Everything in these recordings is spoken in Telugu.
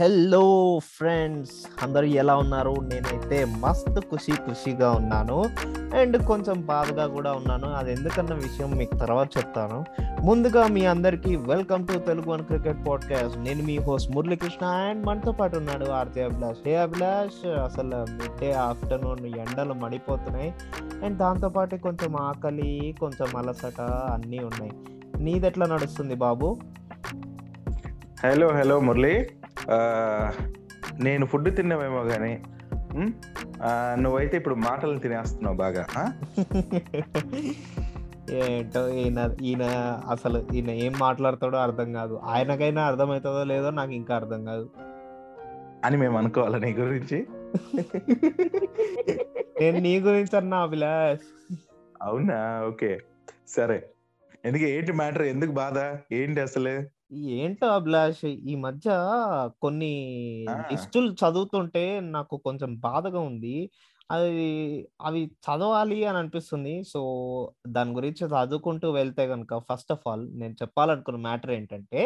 హలో ఫ్రెండ్స్ అందరూ ఎలా ఉన్నారు? నేనైతే మస్తు ఖుషి ఖుషిగా ఉన్నాను. అండ్ కొంచెం బాధగా కూడా ఉన్నాను. అది ఎందుకన్న విషయం మీకు తర్వాత చెప్తాను. ముందుగా మీ అందరికీ welcome to Telugu one cricket podcast నేను మీ హోస్ట్ మురళీకృష్ణ అండ్ మనతో పాటు ఉన్నాడు ఆర్తి అభిలాష్. హే అభిలాష్. అసలు మిడ్ డే ఆఫ్టర్నూన్ ఎండలు మడిపోతున్నాయి. అండ్ దాంతోపాటు కొంచెం ఆకలి కొంచెం అలసట అన్నీ ఉన్నాయి. నీదెట్లా నడుస్తుంది బాబు? Hello hello Murali. నేను ఫుడ్ తిన్నామేమో కానీ నువ్వైతే ఇప్పుడు మాటలు తినేస్తున్నావు బాగా? ఏంటో ఈయన ఈయన అసలు ఈయన ఏం మాట్లాడతాడో అర్థం కాదు. ఆయనకైనా అర్థమవుతుందో లేదో నాకు ఇంకా అర్థం కాదు. అని మేము అనుకోవాలి నీ గురించి? నేను నీ గురించి అన్నా అభిలాష్. అవునా? ఓకే. సరే. ఎందుకు ఏంటి మ్యాటర్? ఎందుకు బాధ? ఏంటి అసలు? ఏంటో అభిలాష్ ఈ మధ్య కొన్ని ఆ. లిస్టులు చదువుతుంటే నాకు కొంచెం బాధగా ఉంది అది అవి చదవాలి అని అనిపిస్తుంది సో దాని గురించి చదువుకుంటూ వెళ్తే కనుక ఫస్ట్ ఆఫ్ ఆల్ నేను చెప్పాలనుకున్న మ్యాటర్ ఏంటంటే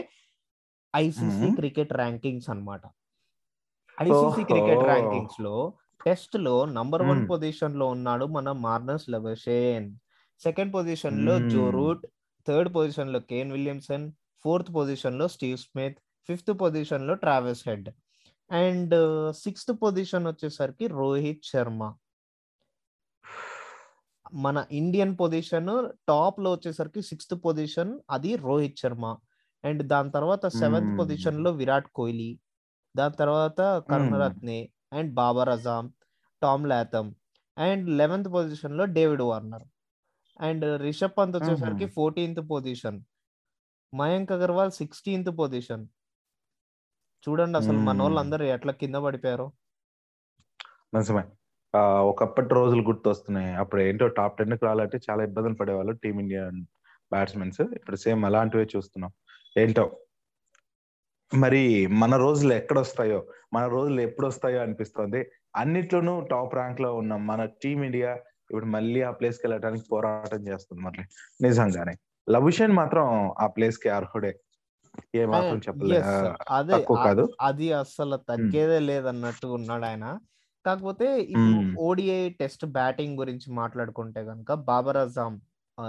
ఐసీసీ. క్రికెట్ ర్యాంకింగ్స్ అన్నమాట ఐసీసీ క్రికెట్. ర్యాంకింగ్స్లో టెస్ట్లో నంబర్ వన్. పొజిషన్లో ఉన్నాడు మన మార్నస్ లెబషేన్ సెకండ్ పొజిషన్లో. జో రూట్ థర్డ్ పొజిషన్లో కేన్ విలియమ్సన్ ఫోర్త్ పొజిషన్లో స్టీవ్ స్మిత్ ఫిఫ్త్ పొజిషన్లో Travis Head. And sixth position వచ్చేసరికి రోహిత్ శర్మ. మన ఇండియన్ పొజిషన్ టాప్లో వచ్చేసరికి సిక్స్త్ పొజిషన్ అది రోహిత్ శర్మ. అండ్ దాని తర్వాత సెవెంత్. పొజిషన్లో విరాట్ కోహ్లీ. దాని తర్వాత Karunaratne and Babar Azam Tom Latham. And eleventh పొజిషన్లో David Warner. And Rishabh Pant వచ్చేసరికి. Fourteenth position. Mayank Agarwal sixteenth position చూడండి అసలు మన మ్మ్. వాళ్ళందరూ ఎట్లా కింద పడిపోయారు. నిజమే. ఆ, ఒకప్పటి రోజులు గుర్తొస్తున్నాయి. అప్పుడు ఏంటో టాప్ టెన్కి రావాలంటే చాలా ఇబ్బందులు పడేవాళ్ళు టీమిండియా బ్యాట్స్మెన్స్. ఇప్పుడు సేమ్ అలాంటివే చూస్తున్నాం. ఏంటో మరి మన రోజులు ఎక్కడ వస్తాయో మన రోజులు ఎప్పుడు వస్తాయో అనిపిస్తుంది. అన్నిట్లోనూ టాప్ ర్యాంక్లో ఉన్న మన టీమిండియా ఇప్పుడు మళ్ళీ ఆ ప్లేస్కి వెళ్ళడానికి పోరాటం చేస్తుంది మరి నిజంగానే. లభుషన్ మాత్రం ఆ ప్లేస్కి అర్హుడే. ఏ మాత్రం And చెప్పలే. yes, ఆ, అదే తక్కువ ఆ- కాదు. అది అసలు తగ్గేదే లేదన్నట్టు ఉన్నాడు ఆయన. కాకపోతే. ఓడిఐ టెస్ట్ బ్యాటింగ్ గురించి మాట్లాడుకుంటే కనుక Babar Azam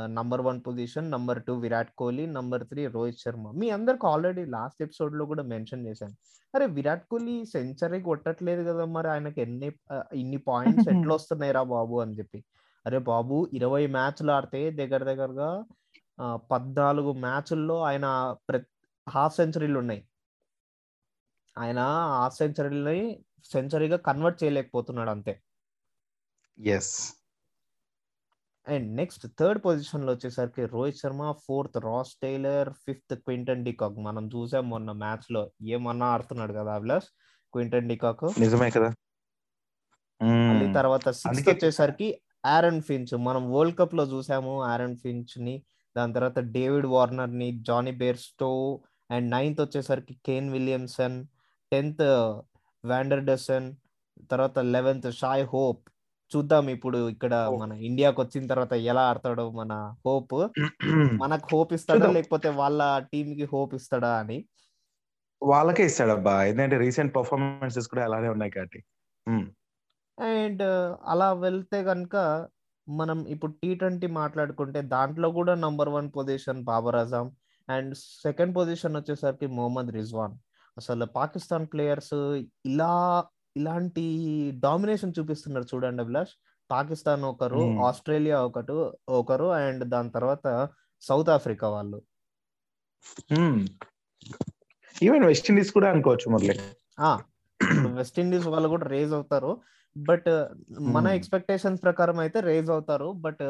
number one position number two Virat Kohli number three Rohit Sharma. మీ అందరికి ఆల్రెడీ లాస్ట్ ఎపిసోడ్లో కూడా మెన్షన్ చేశాను. అరే విరాట్ కోహ్లీ సెంచరీ కొట్టట్లేదు కదా మరి ఆయనకి ఎన్ని ఇన్ని పాయింట్స్ ఎట్లా వస్తున్నాయిరా బాబు అని చెప్పి. అరే బాబు ఇరవై మ్యాచ్లు ఆడితే దగ్గర దగ్గరగా పద్నాలుగు మ్యాచ్ల్లో ఆయన హాఫ్ సెంచరీలు ఉన్నాయి ఆయన హాఫ్ సెంచరీని సెంచరీగా కన్వర్ట్ చేయలేకపోతున్నాడు అంతే. ఎస్ అండ్ నెక్స్ట్ థర్డ్ పొజిషన్లో వచ్చేసరికి Rohit Sharma fourth Ross Taylor fifth Quinton de Kock. మనం చూసాం మొన్న మ్యాచ్లో ఏమన్నా ఆడుతున్నాడు కదా అభిలాష్? Quinton de Kock. నిజమే కదా. మళ్ళీ. తర్వాత సిక్స్త్ వచ్చేసరికి ఆరన్ ఫించ్. మనం వరల్డ్ కప్లో చూసాము ఆరన్ ఫించ్ని దాని తర్వాత డేవిడ్ వార్నర్ని జానీ బేర్స్టో అండ్ నైన్త్ వచ్చేసరికి Kane Williamson tenth van der Dussen తర్వాత లెవెన్త్ షాయ్ హోప్ చూద్దాం ఇప్పుడు ఇక్కడ. మన ఇండియాకి వచ్చిన తర్వాత ఎలా ఆడతాడో మన హోప్ మనకు హోప్ ఇస్తాడా. లేకపోతే వాళ్ళ టీమ్కి హోప్ ఇస్తాడా అని వాళ్ళకే ఇస్తాడబ్బా ఎందుకంటే రీసెంట్ పర్ఫార్మెన్సెస్ కూడా అలానే ఉన్నాయి కాబట్టి. అండ్ అలా వెళ్తే కనుక మనం ఇప్పుడు టీ ట్వంటీ మాట్లాడుకుంటే దాంట్లో కూడా number one position Babar Azam and second position వచ్చేసరికి మొహమ్మద్ రిజ్వాన్. అసలు పాకిస్తాన్ ప్లేయర్స్ ఇలా ఇలాంటి డామినేషన్ చూపిస్తున్నారు చూడండి అభిలాష్. పాకిస్తాన్ ఒకరు. ఆస్ట్రేలియా ఒకటి ఒకరు అండ్ దాని తర్వాత సౌత్ ఆఫ్రికా వాళ్ళు. ఈవెన్ వెస్టిండీస్ కూడా అనుకోవచ్చు మురళి. ఇప్పుడు వెస్టిండీస్ వాళ్ళు కూడా రేజ్ అవుతారు. బట్ మన. ఎక్స్పెక్టేషన్స్ ప్రకారం అయితే రేజ్ అవుతారు. బట్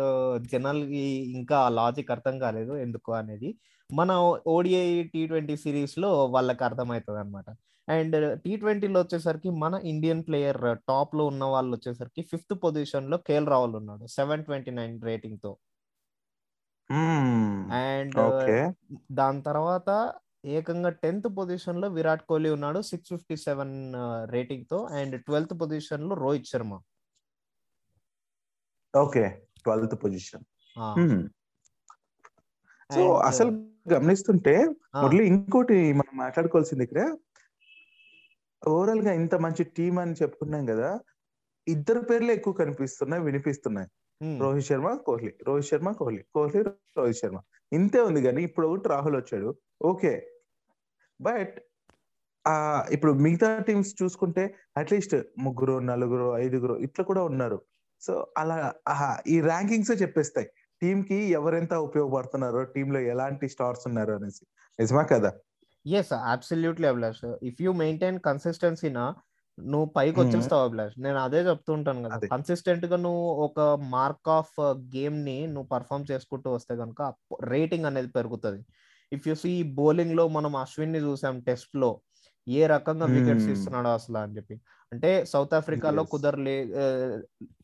జనరల్కి ఇంకా లాజిక్ అర్థం కాలేదు ఎందుకు అనేది. మన ఓడిఐ టీ ట్వంటీ సిరీస్లో వాళ్ళకి అర్థమవుతుంది అనమాట అండ్ టీ ట్వంటీలో వచ్చేసరికి మన ఇండియన్ ప్లేయర్ టాప్లో ఉన్న వాళ్ళు వచ్చేసరికి ఫిఫ్త్ పొజిషన్లో కేఎల్ రాహుల్ ఉన్నాడు. సెవెన్ ట్వంటీ నైన్ రేటింగ్తో అండ్ దాని తర్వాత ఏకంగా టెన్త్ పొజిషన్లో విరాట్ కోహ్లీ ఉన్నాడు సిక్స్ ఫిఫ్టీ సెవెన్ రేటింగ్తో అండ్ ట్వెల్త్ పొజిషన్లో Rohit Sharma. Okay twelfth position. So అసలు గమనిస్తుంటే మురళి ఇంకోటి మనం మాట్లాడుకోవాల్సింది ఇక్కడ. ఓవరాల్గా ఇంత మంచి టీం అని చెప్పుకున్నాం కదా ఇద్దరు పేర్లు ఎక్కువ కనిపిస్తున్నాయి వినిపిస్తున్నాయి. రోహిత్ శర్మ కోహ్లీ. రోహిత్ శర్మ కోహ్లీ. కోహ్లీ రోహిత్ శర్మ. ఇంతే ఉంది కానీ ఇప్పుడు ఒకటి రాహుల్ వచ్చాడు. ఓకే. బట్ ఇప్పుడు మిగతా టీమ్స్ చూసుకుంటే అట్లీస్ట్ ముగ్గురు నలుగురు ఐదుగురు ఇట్లా కూడా ఉన్నారు. సో అలా ఈ ర్యాంకింగ్స్ చెప్పేస్తాయి. టీమ్కి ఎవరెంత ఉపయోగపడుతున్నారో టీమ్లో ఎలాంటి స్టార్స్ ఉన్నారు అనేసి. నిజమా కదా? Yes absolutely Abhilash if you maintain consistency నా నువ్వు పైకి Hmm. వచ్చేస్తావు అభిలాష్ నేను అదే చెప్తుంటాను కదా. కన్సిస్టెంట్గా నువ్వు ఒక మార్క్ ఆఫ్ గేమ్ని నువ్వు పర్ఫామ్ చేసుకుంటూ వస్తే కనుక రేటింగ్ అనేది పెరుగుతుంది. ఇఫ్ యు సీ బౌలింగ్లో మనం అశ్విన్ని చూసాం టెస్ట్లో ఏ రకంగా వికెట్స్ Hmm. ఇస్తున్నాడో అసలు అని చెప్పి అంటే సౌత్ ఆఫ్రికాలో. కుదరలే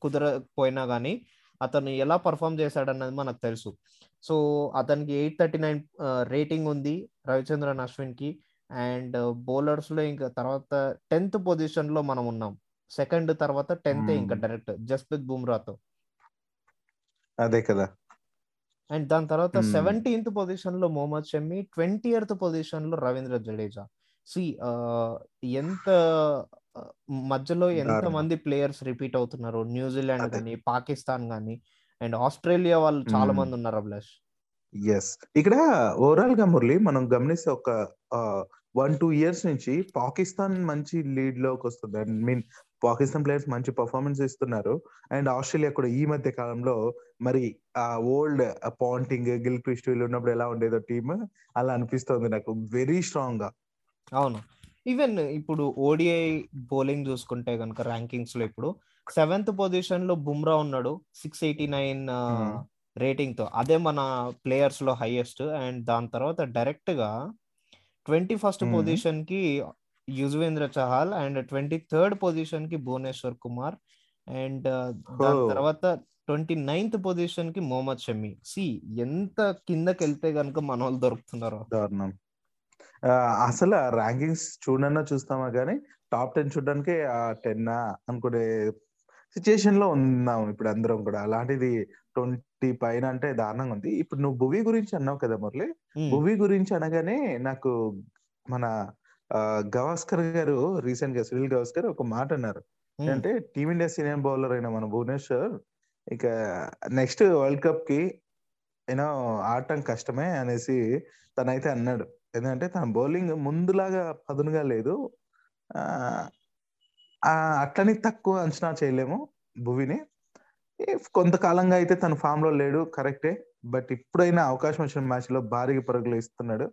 కుదరపోయినా కానీ అతను ఎలా పర్ఫామ్ చేశాడన్నది మనకు తెలుసు సో అతనికి ఎయిట్ థర్టీ నైన్ రేటింగ్ ఉంది రవిచంద్రన్ అశ్విన్కి అండ్ బౌలర్స్లో ఇంకా తర్వాత టెన్త్ పొజిషన్లో మనం ఉన్నాం సెకండ్ తర్వాత టెన్త్ ఇంకా Hmm. డైరెక్ట్ జస్ప్రీత్ బుమ్రాతో అదే కదా అండ్ దాని తర్వాత. సెవెంటీన్త్ పొజిషన్లో మొహమ్మద్ షమి ట్వంటీ ఎయిత్ పొజిషన్లో రవీంద్ర జడేజా సి ఎంత మధ్యలో ఎంత. మంది ప్లేయర్స్ రిపీట్ అవుతున్నారు న్యూజిలాండ్. కానీ పాకిస్తాన్ కానీ అండ్ ఆస్ట్రేలియా వాళ్ళు చాలా. మంది ఉన్నారు అభిలాష్ ఎస్ ఇక్కడ ఓవరాల్గా మురళి మనం గమనిస్తే ఒక వన్ టూ ఇయర్స్ నుంచి పాకిస్తాన్ మంచి లీడ్లోకి వస్తుంది ఐ మీన్ పాకిస్తాన్ ప్లేయర్స్ మంచి పర్ఫార్మెన్స్ ఇస్తున్నారు. అండ్ ఆస్ట్రేలియా కూడా ఈ మధ్య కాలంలో మరి ఆ ఓల్డ్ పాంటింగ్ గిల్ క్రిస్ట్ వీళ్ళు ఉన్నప్పుడు ఎలా ఉండేదో టీమ్ అలా అనిపిస్తుంది నాకు. వెరీ స్ట్రాంగ్గా. అవును. ఈవెన్ ఇప్పుడు ఓడిఐ బౌలింగ్ చూసుకుంటే కనుక ర్యాంకింగ్స్లో ఇప్పుడు సెవెంత్ పొజిషన్లో బుమ్రా ఉన్నాడు. Six eighty nine. రేటింగ్తో అదే మన ప్లేయర్స్లో హైయెస్ట్ అండ్ దాని తర్వాత డైరెక్ట్గా ట్వంటీ ఫస్ట్. పొజిషన్కి Yuzvendra Chahal and twenty third పొజిషన్కి భువనేశ్వర్ కుమార్ అండ్ దాని. తర్వాత ట్వంటీ నైన్త్ పొజిషన్కి మొహమ్మద్ షమి. సి ఎంత కిందకి వెళ్తే గనుక మన వాళ్ళు దొరుకుతున్నారు. దారుణం. ఆ, అసలు ర్యాంకింగ్స్ చూడన్నా చూస్తామా కానీ టాప్ టెన్ చూడడానికి ఆ టెన్ అనుకునే సిచ్యుయేషన్లో ఉన్నాం ఇప్పుడు అందరం కూడా. అలాంటిది ట్వంటీ పైన అంటే దారుణంగా ఉంది. ఇప్పుడు నువ్వు భువి గురించి అన్నావు కదా మురళి. భువి గురించి అనగానే నాకు మన గవాస్కర్ గారు రీసెంట్గా సునీల్ గవాస్కర్ ఒక మాట అన్నారు. అంటే టీమిండియా సీనియర్ బౌలర్ అయిన మన భువనేశ్వర్ ఇక నెక్స్ట్ వరల్డ్ కప్కి యూనో ఆడటం కష్టమే అనేసి తనైతే అన్నాడు. ఎందుకంటే తన బౌలింగ్ ముందులాగా పదునుగా లేదు. అట్లని తక్కువ అంచనా చేయలేము భువిని. కొంతకాలంగా అయితే తన ఫామ్లో లేడు కరెక్టే. బట్ ఇప్పుడైనా అవకాశం వచ్చిన మ్యాచ్లో భారీగా పరుగులు ఇస్తున్నాడు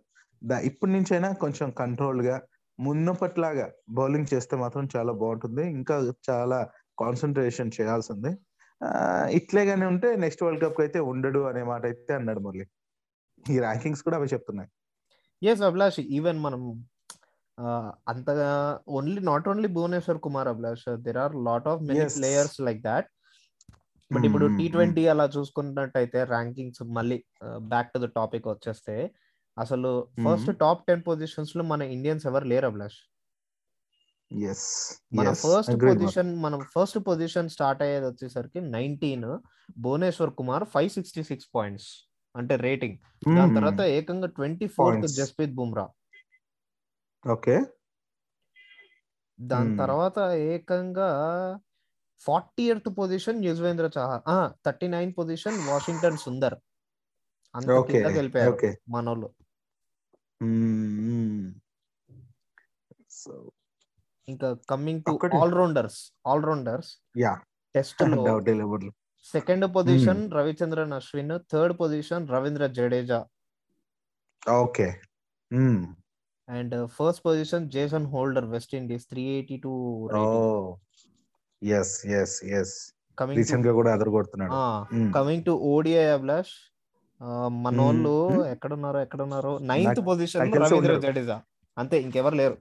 ఇప్పటి నుంచైనా కొంచెం కంట్రోల్గా మున్నపట్లాగా బౌలింగ్ చేస్తే మాత్రం చాలా బాగుంటుంది. ఇంకా చాలా కాన్సన్ట్రేషన్ చేయాల్సింది. ఆ, ఇట్లే గానీ ఉంటే నెక్స్ట్ వరల్డ్ కప్ అయితే ఉండడు అనే మాట అయితే అన్నాడు మళ్ళీ ఈ ర్యాంకింగ్స్ కూడా అవి చెప్తున్నాయి. ఎస్ అభిలాష్ ఈవెన్ మనం అంతగా only not only Bhuvneshwar Kumar Abhilash there are lot of many. Players like that but ఇప్పుడు టీ ట్వంటీ అలా చూసుకున్నట్టయితే ర్యాంకింగ్స్ మళ్ళీ బ్యాక్ టు ద టాపిక్ వచ్చేస్తే అసలు ఫస్ట్ టాప్ టెన్ పొజిషన్స్లో మన ఇండియన్స్ ఎవరు లేరు అభిలాష్? మన ఫస్ట్ పొజిషన్ మనం ఫస్ట్ పొజిషన్ స్టార్ట్ అయ్యేది వచ్చేసరికి nineteen Bhuvneshwar Kumar five sixty six points అంటే రేటింగ్. దాని తర్వాత ఏకంగా twenty fourth. Jasprit Bumrah. Okay. దాని. తర్వాత ఏకంగా forty eighth position Yuzvendra Chahal thirty nine position Washington Sundar. అంత కిందకి వెళ్ళిపోయారు ఓకే. మనోళ్ళు సో ఇంకా కమింగ్ టు ఒక్కటే. All rounders all rounders yeah టెస్ట్లో డౌట్ లేదు second position Ravichandran Ashwin third position Ravindra Jadeja okay and first position Jason Holder West Indies three eighty two oh yes yes yes coming రీసెంట్గా కూడా అదర్ కొడుతున్నాడు Hmm. Coming to ODI Abhilash ఆ, మనోళ్ళు. ఎక్కడున్నారో ఎక్కడున్నారో నైన్త్ నాకు- పొజిషన్ నాకు రవీంద్ర. జడేజా అంతే ఇంకెవరు లేరు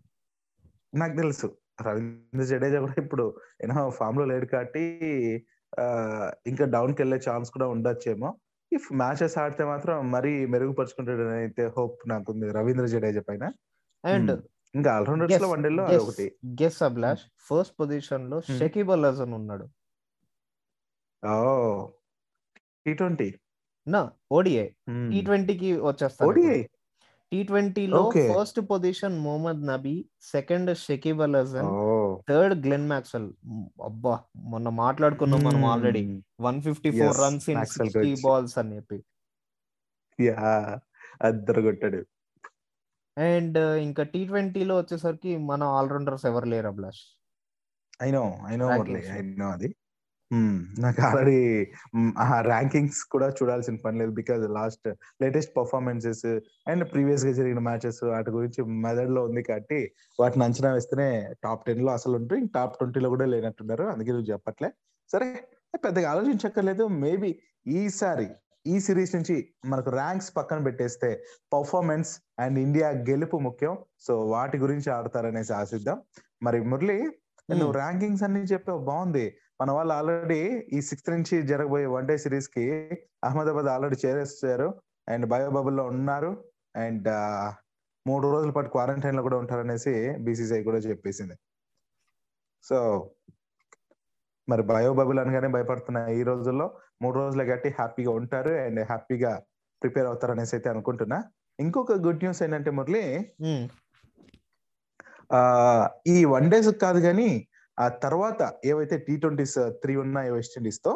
నాకు తెలుసు రవీంద్ర జడేజా కూడా ఇప్పుడు ఏమో ఫామ్లో లేడు కాబట్టి ఇంకా డౌన్కి వెళ్ళే ఛాన్స్ కూడా ఉండొచ్చేమో ఇఫ్ మ్యాచెస్ ఆడితే మాత్రం మరీ మెరుగుపరుచుకుంటాడు అయితే హోప్ నాకుంది రవీంద్ర జడేజా పైన అండ్. ఇంకా ఆల్రౌండర్స్లో వన్డేలో అదొకటి గెస్ అభిలాష్ ఫస్ట్ పొజిషన్లో. షకీబ్ అల్ హసన్ ఉన్నాడు ఓ టీ ట్వంటీ నా ఓడిఐ టీ ట్వంటీకి వచ్చేస్తాను ఓడిఐ టీ ట్వంటీలో. First position Mohammad Nabi second Shakib Al Hasan third Glenn Maxwell. అబ్బా మొన్న మాట్లాడుకున్నాం మనం already. One fifty four runs in sixty. Balls అని చెప్పి. కొట్టాడు అండ్ ఇంకా టీ ట్వంటీలో వచ్చేసరికి మన ఆల్రౌండర్స్ ఎవరు లేరు Abhilash? I know I know. I know అది. నాకు ఆల్రెడీ ఆ ర్యాంకింగ్స్ కూడా చూడాల్సిన పని లేదు. Because last latest performances and ప్రీవియస్గా జరిగిన మ్యాచెస్ వాటి గురించి మెదడులో ఉంది కాబట్టి వాటిని అంచనా వేస్తేనే టాప్ టెన్లో అసలు ఉంటూ టాప్ ట్వంటీలో కూడా లేనట్టున్నారు. అందుకే నువ్వు చెప్పట్లే. సరే పెద్దగా ఆలోచించక్కర్లేదు. మేబీ ఈసారి ఈ సిరీస్ నుంచి మనకు ర్యాంక్స్ పక్కన పెట్టేస్తే పర్ఫార్మెన్స్ అండ్ ఇండియా గెలుపు ముఖ్యం. సో వాటి గురించి ఆడతారనేసి ఆశిద్దాం. మరి మురళి నువ్వు ర్యాంకింగ్స్ అన్ని చెప్పావు బాగుంది మన వాళ్ళు ఆల్రెడీ ఈ సిక్స్త్ నుంచి జరగబోయే వన్ డే సిరీస్కి అహ్మదాబాద్ ఆల్రెడీ చేరేస్తారు అండ్ బయో బబుల్లో ఉన్నారు. అండ్ మూడు రోజుల పాటు క్వారంటైన్లో కూడా ఉంటారనేసి బీసీసీఐ కూడా చెప్పేసింది. సో మరి బయో బబుల్ అనగానే భయపడుతున్న ఈ రోజుల్లో. మూడు రోజులు గట్టి హ్యాపీగా ఉంటారు అండ్ హ్యాపీగా ప్రిపేర్ అవుతారు అనేసి అయితే అనుకుంటున్నా. ఇంకొక గుడ్ న్యూస్ ఏంటంటే మురళి ఆ ఈ వన్ డేస్ కాదు కానీ ఆ తర్వాత ఏవైతే టీ ట్వంటీస్ త్రీ ఉన్నాయో వెస్ట్ ఇండీస్తో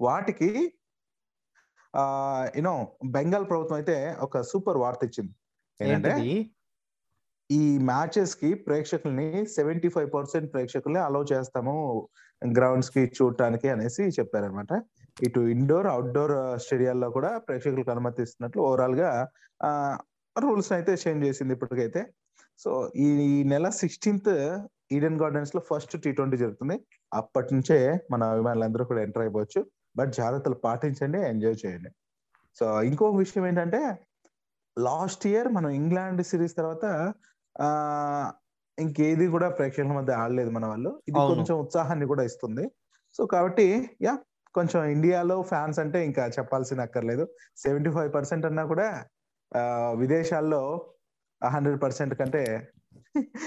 వాటికి ఆ యూనో బెంగాల్ ప్రభుత్వం అయితే ఒక సూపర్ వార్త ఇచ్చింది. ఏంటంటే ఈ మ్యాచెస్కి ప్రేక్షకుల్ని సెవెంటీ ఫైవ్ పర్సెంట్ ప్రేక్షకుల్ని అలౌ చేస్తాము గ్రౌండ్స్కి చూడటానికి అనేసి చెప్పారనమాట ఇటు ఇండోర్ అవుట్డోర్ స్టేడియాల్లో కూడా ప్రేక్షకులకు అనుమతిస్తున్నట్లు ఓవరాల్గా రూల్స్ అయితే చేంజ్ చేసింది ఇప్పటికైతే. సో ఈ నెల సిక్స్టీన్త్ ఈడెన్ గార్డెన్స్లో ఫస్ట్ టీ ట్వంటీ జరుగుతుంది. అప్పటి నుంచే మన అభిమానులందరూ కూడా ఎంటర్ అయిపోవచ్చు. బట్ జాగ్రత్తలు పాటించండి ఎంజాయ్ చేయండి. సో ఇంకొక విషయం ఏంటంటే లాస్ట్ ఇయర్ మనం ఇంగ్లాండ్ సిరీస్ తర్వాత ఆ ఇంకేది కూడా ప్రేక్షకుల మధ్య ఆడలేదు మన వాళ్ళు. ఇది. కొంచెం ఉత్సాహాన్ని కూడా ఇస్తుంది. సో కాబట్టి యా కొంచెం ఇండియాలో ఫ్యాన్స్ అంటే ఇంకా చెప్పాల్సిన అక్కర్లేదు. సెవెంటీ ఫైవ్ పర్సెంట్ అన్నా కూడా ఆ, విదేశాల్లో హండ్రెడ్ పర్సెంట్ కంటే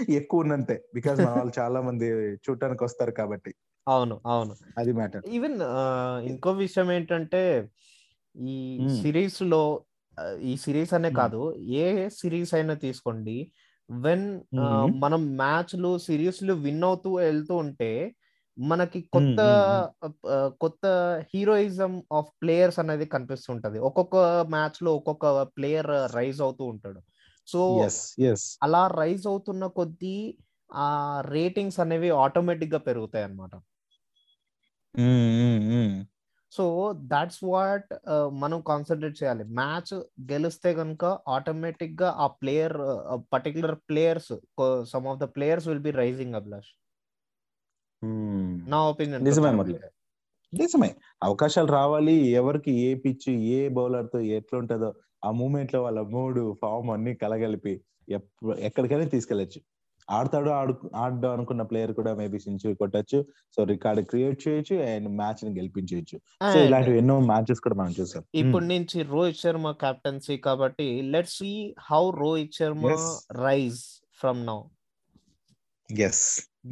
ఎక్కువ ఉన్నంతే. బికాస్ మన వాళ్ళు చాలా మంది చూడటానికి వస్తారు కాబట్టి. అవును అవును. అది మ్యాటర్ ఈవెన్ ఇంకో విషయం ఏంటంటే ఈ Hmm. సిరీస్లో ఈ సిరీస్ అనే Hmm. కాదు ఏ సిరీస్ అయినా తీసుకోండి. When Mhm. మనం మ్యాచ్లు సిరీస్లు విన్ అవుతూ వెళ్తూ ఉంటే మనకి కొత్త కొత్త హీరోయిజం ఆఫ్ ప్లేయర్స్ అనేది కనిపిస్తుంటది ఒక్కొక్క మ్యాచ్లో ఒక్కొక్క ప్లేయర్ రైజ్ అవుతూ ఉంటాడు. సో అలా రైజ్ అవుతున్న కొద్దీ ఆ రేటింగ్స్ అనేవి ఆటోమేటిక్గా పెరుగుతాయి అన్నమాట సో దాట్స్ వాట్ మనం కాన్సన్ట్రేట్ చేయాలి. మ్యాచ్ గెలిస్తే కనుక ఆటోమేటిక్గా ఆ player particular players some of the players will be rising Abhilash. నా ఒపీనియన్. నిజమే అవకాశాలు రావాలి. ఎవరికి ఏ పిచ్ ఏ బౌలర్తో ఎట్లుంటదో ఆ మూమెంట్లో వాళ్ళ మూడు ఫామ్ అన్ని కలగలిపి ఎక్కడికైనా తీసుకెళ్ళొచ్చు ఆడతాడు ఆడు ఆడడం అనుకున్న ప్లేయర్ కూడా మేబీ సెంచరీ కొట్టచ్చు. సో రికార్డ్ క్రియేట్ చేయొచ్చు అండ్ మ్యాచ్ని గెలిపించవచ్చు సో ఇలాంటివి ఎన్నో మ్యాచెస్ కూడా మనం చూసాం. ఇప్పుడు నుంచి రోహిత్ శర్మ కెప్టెన్సీ కాబట్టి let see how Rohit Sharma Yes. Rise from now as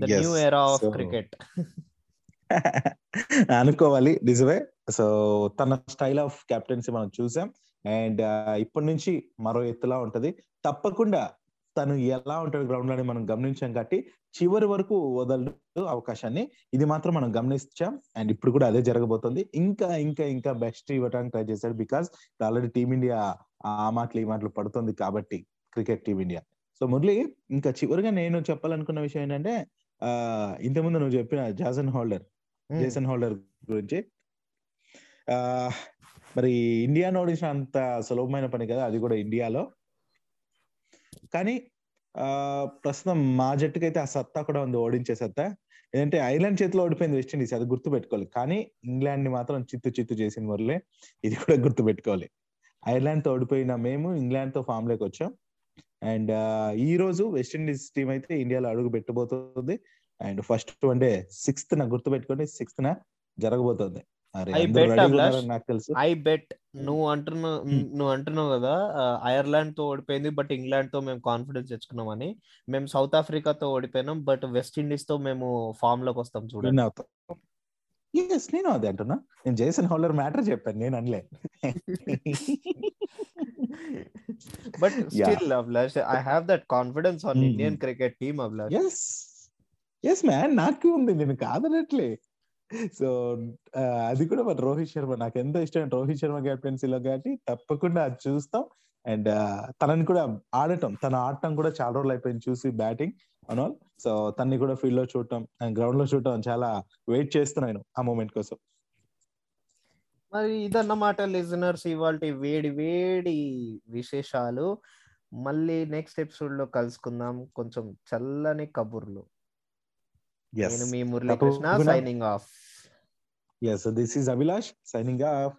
the. New era of cricket అనుకోవాలి నిజమే. సో తన స్టైల్ ఆఫ్ కెప్టెన్సీ మనం చూసాం. అండ్ ఇప్పటి నుంచి మరో ఎత్తులా ఉంటది. తప్పకుండా తను ఎలా ఉంటాడు గ్రౌండ్లోని మనం గమనించాం కాబట్టి చివరి వరకు వదలడు అవకాశాన్ని. ఇది మాత్రం మనం గమనించాం అండ్ ఇప్పుడు కూడా అదే జరగబోతుంది. ఇంకా ఇంకా ఇంకా బెస్ట్ ఇవ్వడానికి ట్రై చేశాడు బికాస్ ఆల్రెడీ టీమిండియా ఆ మాటలు ఈ మాటలు పడుతుంది కాబట్టి క్రికెట్ టీమిండియా సో మురళి ఇంకా చివరిగా నేను చెప్పాలనుకున్న విషయం ఏంటంటే ఆ ఇంతకుముందు నువ్వు చెప్పిన జాసన్ హోల్డర్ జేసన్ హోల్డర్ గురించి. ఆ మరి ఇండియాను ఓడించిన అంత సులభమైన పని కదా అది కూడా ఇండియాలో. కానీ ఆ ప్రస్తుతం మా జట్టుకైతే ఆ సత్తా కూడా ఉంది ఓడించే సత్తా. ఏంటంటే ఐర్లాండ్ చేతిలో ఓడిపోయింది వెస్టిండీస్ అది గుర్తు పెట్టుకోవాలి కానీ ఇంగ్లాండ్ని మాత్రం చిత్తు చిత్తు చేసిన వరలే ఇది కూడా గుర్తు పెట్టుకోవాలి ఐర్లాండ్తో ఓడిపోయిన మేము ఇంగ్లాండ్తో ఫామ్లోకి వచ్చాం. అండ్ ఈ రోజు వెస్టిండీస్ టీం అయితే ఇండియాలో అడుగు పెట్టబోతుంది. And first one day sixth న గుర్తు పెట్టుకోండి సిక్స్త్ న జరగబోతుంది. Abhilash. ఉన్నారని నాకు తెలుసు. I bet. నువ్వు అంటున్నావు Hmm. నువ్వు అంటున్నావు కదా ఐర్లాండ్తో ఓడిపోయింది బట్ ఇంగ్లాండ్తో మేము కాన్ఫిడెన్స్ తెచ్చుకున్నామని. మేము సౌత్ ఆఫ్రికాతో ఓడిపోయినాం బట్ వెస్ట్ ఇండీస్తో మేము ఫామ్లోకి వస్తాం చూడండి. ఎస్ నేను అదే అంటున్నా. నేను జేసన్ హౌలర్ మ్యాటర్ చెప్పాను నేను అనలే. But. Still Abhilash I have that confidence on Mhm. Indian cricket team Abhilash. Yes yes man నాకు ఉంది నేను కాదనట్లే. సో అది కూడా మరి రోహిత్ శర్మ. నాకు ఎంతో ఇష్టం రోహిత్ శర్మ కెప్టెన్సీలో కాబట్టి తప్పకుండా అది చూస్తాం. అండ్ తనని కూడా ఆడటం తన ఆడటం కూడా చాలా రోజులు అయిపోయింది చూసి బ్యాటింగ్ ఆల్. సో తన్ని కూడా ఫీల్డ్లో చూడటం గ్రౌండ్లో చూడటం చాలా వెయిట్ చేస్తున్నాను ఆ మూమెంట్ కోసం. మరి ఇదన్నమాట లిజనర్స్ ఇవాళ వేడి వేడి విశేషాలు. మళ్ళీ నెక్స్ట్ ఎపిసోడ్లో కలుసుకుందాం. కొంచెం చల్లని కబుర్లు. నేను మీ Muralikrishna. Signing off yes this is Abhilash signing off